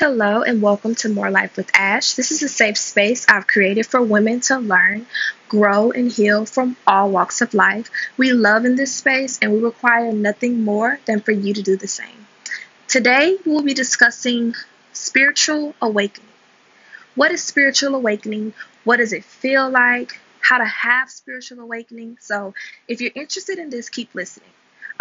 Hello and welcome to More Life with Ash. This is a safe space I've created for women to learn, grow, and heal from all walks of life. We love in this space and we require nothing more than for you to do the same. Today we'll be discussing spiritual awakening. What is spiritual awakening? What does it feel like? How to have spiritual awakening? So, if you're interested in this, keep listening.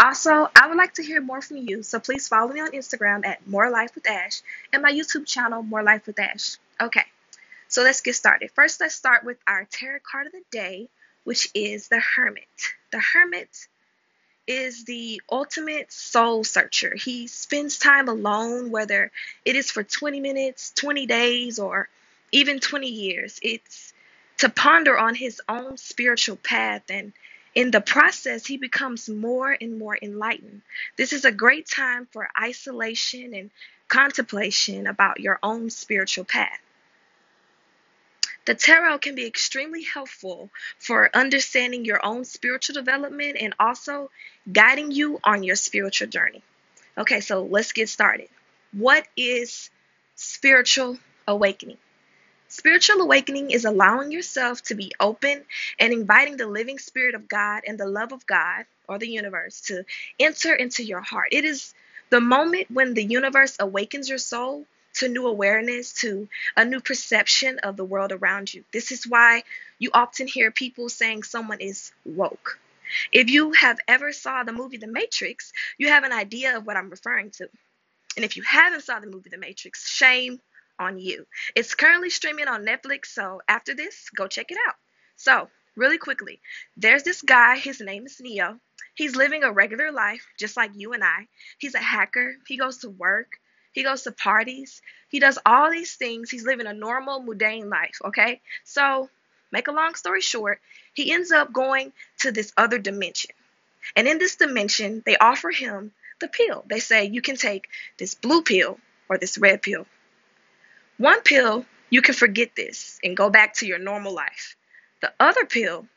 Also, I would like to hear more from you, so please follow me on Instagram at More Life with Ash and my YouTube channel, More Life with Ash. Okay, so let's get started. First, let's start with our tarot card of the day, which is the Hermit. The Hermit is the ultimate soul searcher. He spends time alone, whether it is for 20 minutes, 20 days, or even 20 years. It's to ponder on his own spiritual path and in the process, he becomes more and more enlightened. This is a great time for isolation and contemplation about your own spiritual path. The tarot can be extremely helpful for understanding your own spiritual development and also guiding you on your spiritual journey. Okay, so let's get started. What is spiritual awakening? Spiritual awakening is allowing yourself to be open and inviting the living spirit of God and the love of God or the universe to enter into your heart. It is the moment when the universe awakens your soul to new awareness, to a new perception of the world around you. This is why you often hear people saying someone is woke. If you have ever saw the movie The Matrix, you have an idea of what I'm referring to. And if you haven't saw the movie The Matrix, shame on you. It's currently streaming on Netflix, so after this, go check it out. So, really quickly, there's this guy, his name is Neo. He's living a regular life, just like you and I. He's a hacker, he goes to work, he goes to parties, he does all these things. He's living a normal, mundane life, okay? So, make a long story short, he ends up going to this other dimension. And in this dimension, they offer him the pill. They say, you can take this blue pill or this red pill. One pill, you can forget this and go back to your normal life. The other pill,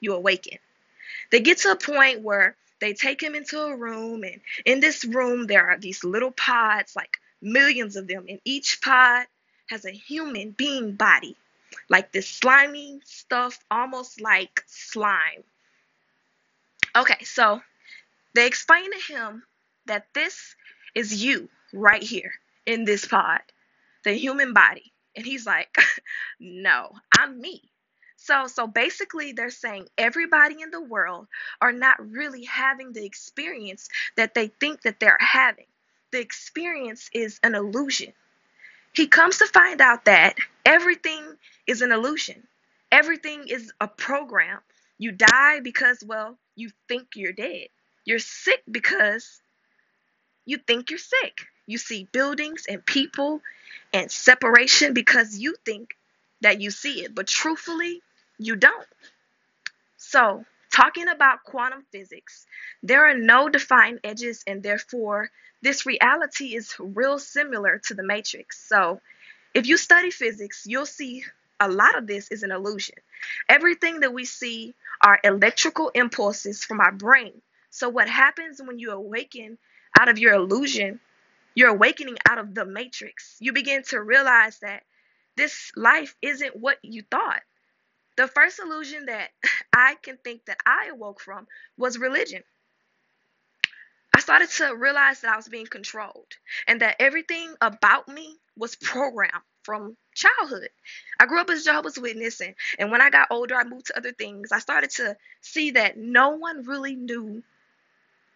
you awaken. They get to a point where they take him into a room, and in this room, there are these little pods, like millions of them, and each pod has a human being body, like this slimy stuff, almost like slime. Okay, so they explain to him that this is you right here in this pod the human body. And he's like, no, I'm me. So, so basically, they're saying everybody in the world are not really having the experience that they think that they're having. The experience is an illusion. He comes to find out that everything is an illusion. Everything is a program. You die because, well, you think you're dead. You're sick because you think you're sick. You see buildings and people and separation because you think that you see it, but truthfully, you don't. So, talking about quantum physics, there are no defined edges, and therefore, this reality is real similar to the matrix. So, if you study physics, you'll see a lot of this is an illusion. Everything that we see are electrical impulses from our brain. So, what happens when you awaken out of your illusion you're awakening out of the matrix. You begin to realize that this life isn't what you thought. The first illusion that I can think that I awoke from was religion. I started to realize that I was being controlled and that everything about me was programmed from childhood. I grew up as Jehovah's Witness, and, and when I got older, I moved to other things. I started to see that no one really knew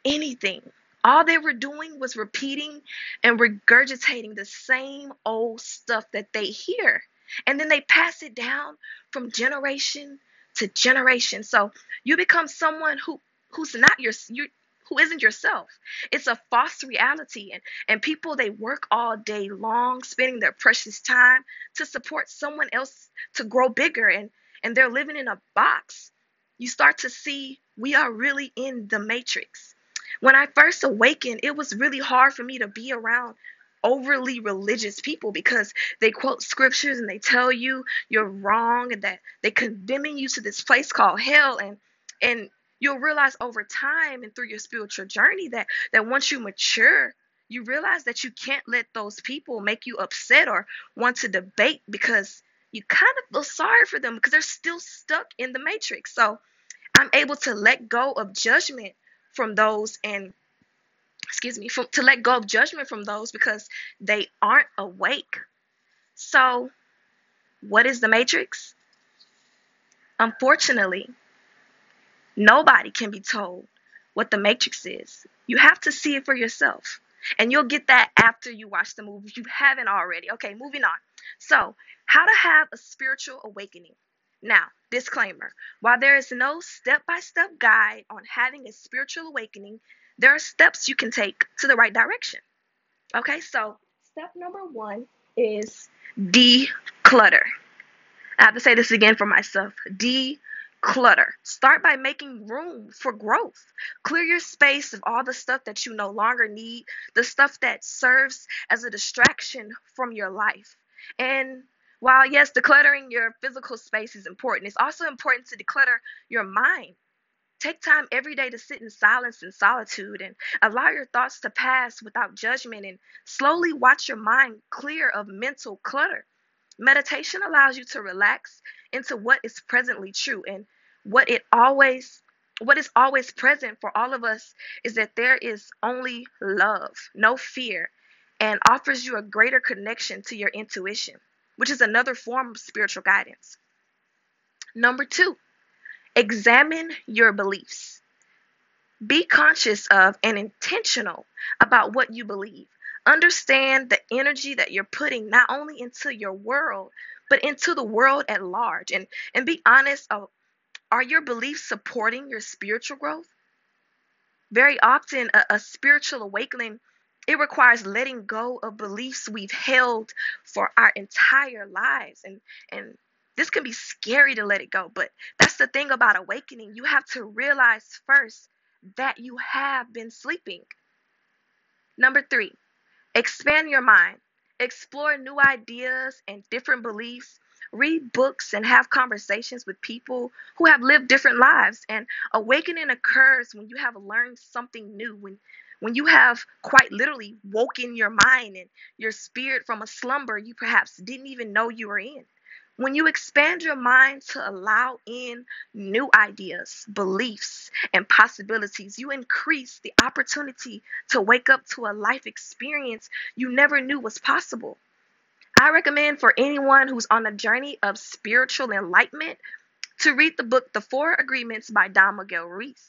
anything. All they were doing was repeating and regurgitating the same old stuff that they hear. And then they pass it down from generation to generation. So you become someone who who's not your you who isn't yourself. It's a false reality and and people they work all day long spending their precious time to support someone else to grow bigger and and they're living in a box. You start to see we are really in the matrix. When I first awakened, it was really hard for me to be around overly religious people because they quote scriptures and they tell you you're wrong and that they're condemning you to this place called hell and and you'll realize over time and through your spiritual journey that that once you mature you realize that you can't let those people make you upset or want to debate because you kind of feel sorry for them because they're still stuck in the matrix. So I'm able to let go of judgment from those and excuse me, from, to let go of judgment from those because they aren't awake. So, what is the matrix? Unfortunately, nobody can be told what the matrix is. You have to see it for yourself. And you'll get that after you watch the movie if you haven't already. Okay, moving on. So, how to have a spiritual awakening. Now, disclaimer while there is no step by step guide on having a spiritual awakening, there are steps you can take to the right direction. Okay, so step number one is declutter. I have to say this again for myself declutter. Start by making room for growth. Clear your space of all the stuff that you no longer need, the stuff that serves as a distraction from your life. And while, yes, decluttering your physical space is important, it's also important to declutter your mind. Take time every day to sit in silence and solitude and allow your thoughts to pass without judgment and slowly watch your mind clear of mental clutter. Meditation allows you to relax into what is presently true and what it always what is always present for all of us is that there is only love, no fear, and offers you a greater connection to your intuition, which is another form of spiritual guidance. Number 2, Examine your beliefs. Be conscious of and intentional about what you believe. Understand the energy that you're putting not only into your world, but into the world at large. And, and be honest of are your beliefs supporting your spiritual growth? Very often, a, a spiritual awakening it requires letting go of beliefs we've held for our entire lives and and this can be scary to let it go, but that's the thing about awakening. You have to realize first that you have been sleeping. Number three, expand your mind, explore new ideas and different beliefs. Read books and have conversations with people who have lived different lives. And awakening occurs when you have learned something new, when when you have quite literally woken your mind and your spirit from a slumber you perhaps didn't even know you were in. When you expand your mind to allow in new ideas, beliefs, and possibilities, you increase the opportunity to wake up to a life experience you never knew was possible. I recommend for anyone who's on a journey of spiritual enlightenment to read the book The Four Agreements by Don Miguel Ruiz.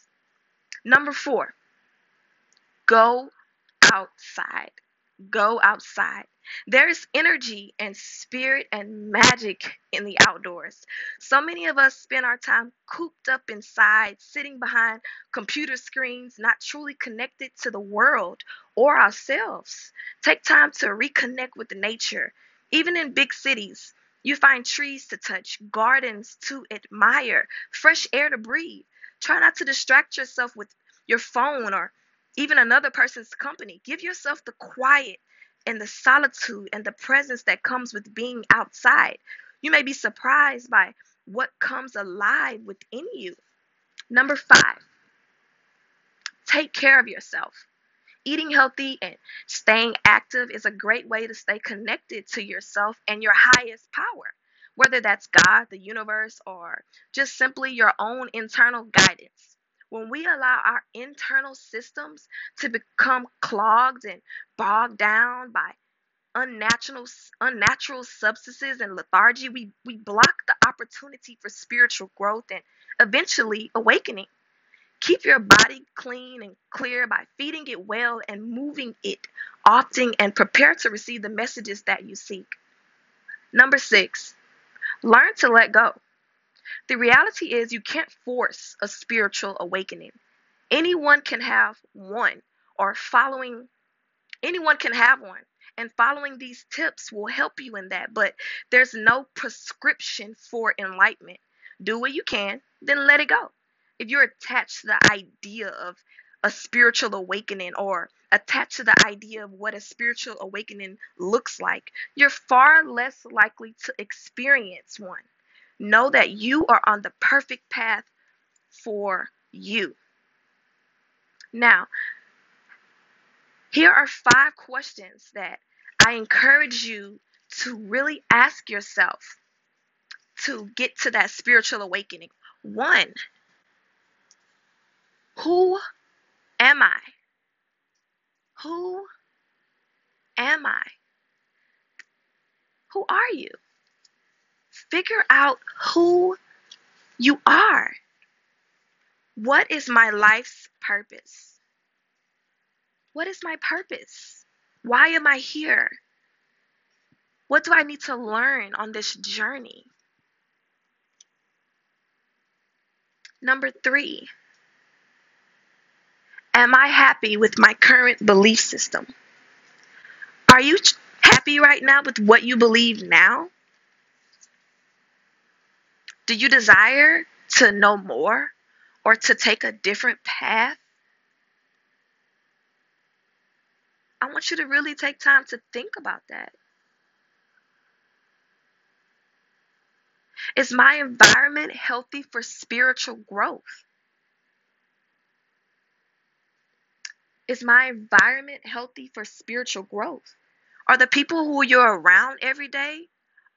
Number four, go outside. Go outside. There is energy and spirit and magic in the outdoors. So many of us spend our time cooped up inside, sitting behind computer screens, not truly connected to the world or ourselves. Take time to reconnect with nature. Even in big cities, you find trees to touch, gardens to admire, fresh air to breathe. Try not to distract yourself with your phone or even another person's company. Give yourself the quiet and the solitude and the presence that comes with being outside. You may be surprised by what comes alive within you. Number five, take care of yourself. Eating healthy and staying active is a great way to stay connected to yourself and your highest power, whether that's God, the universe, or just simply your own internal guidance when we allow our internal systems to become clogged and bogged down by unnatural unnatural substances and lethargy we we block the opportunity for spiritual growth and eventually awakening. Keep your body clean and clear by feeding it well and moving it often and prepare to receive the messages that you seek. Number 6 learn to let go the reality is, you can't force a spiritual awakening. Anyone can have one, or following, anyone can have one. And following these tips will help you in that. But there's no prescription for enlightenment. Do what you can, then let it go. If you're attached to the idea of a spiritual awakening or attached to the idea of what a spiritual awakening looks like, you're far less likely to experience one. Know that you are on the perfect path for you. Now, Here are five questions that I encourage you to really ask yourself to get to that spiritual awakening. One, who am I? Who am I? Who are you? Figure out who you are. What is my life's purpose? What is my purpose? Why am I here? What do I need to learn on this journey? Number three, am I happy with my current belief system? Are you happy right now with what you believe now? Do you desire to know more or to take a different path? I want you to really take time to think about that. Is my environment healthy for spiritual growth? Is my environment healthy for spiritual growth? Are the people who you're around every day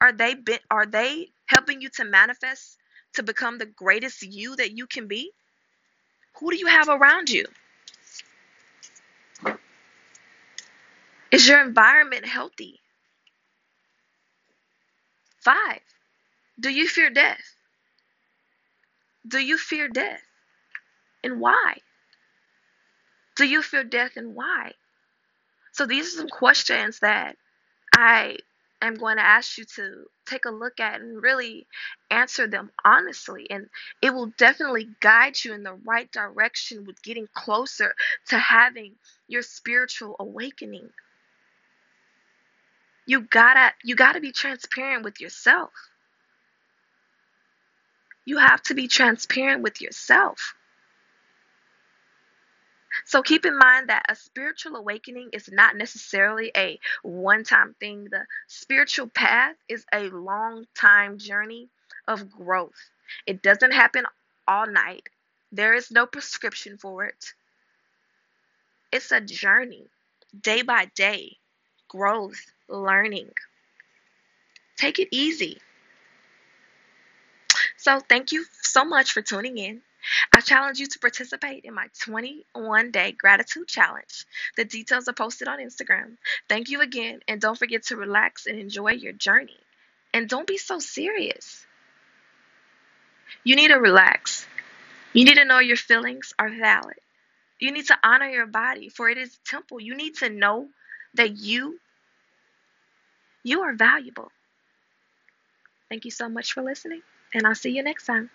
are they are they helping you to manifest to become the greatest you that you can be? Who do you have around you? Is your environment healthy? Five, do you fear death? Do you fear death? And why? Do you fear death and why? So these are some questions that I am going to ask you to take a look at and really answer them honestly. And it will definitely guide you in the right direction with getting closer to having your spiritual awakening. You gotta you gotta be transparent with yourself. You have to be transparent with yourself. So keep in mind that a spiritual awakening is not necessarily a one time thing. The spiritual path is a long time journey of growth. It doesn't happen all night, there is no prescription for it. It's a journey, day by day, growth, learning. Take it easy. So, thank you so much for tuning in. I challenge you to participate in my 21 day gratitude challenge. The details are posted on Instagram. Thank you again, and don't forget to relax and enjoy your journey. And don't be so serious. You need to relax. You need to know your feelings are valid. You need to honor your body, for it is a temple. You need to know that you you are valuable. Thank you so much for listening, and I'll see you next time.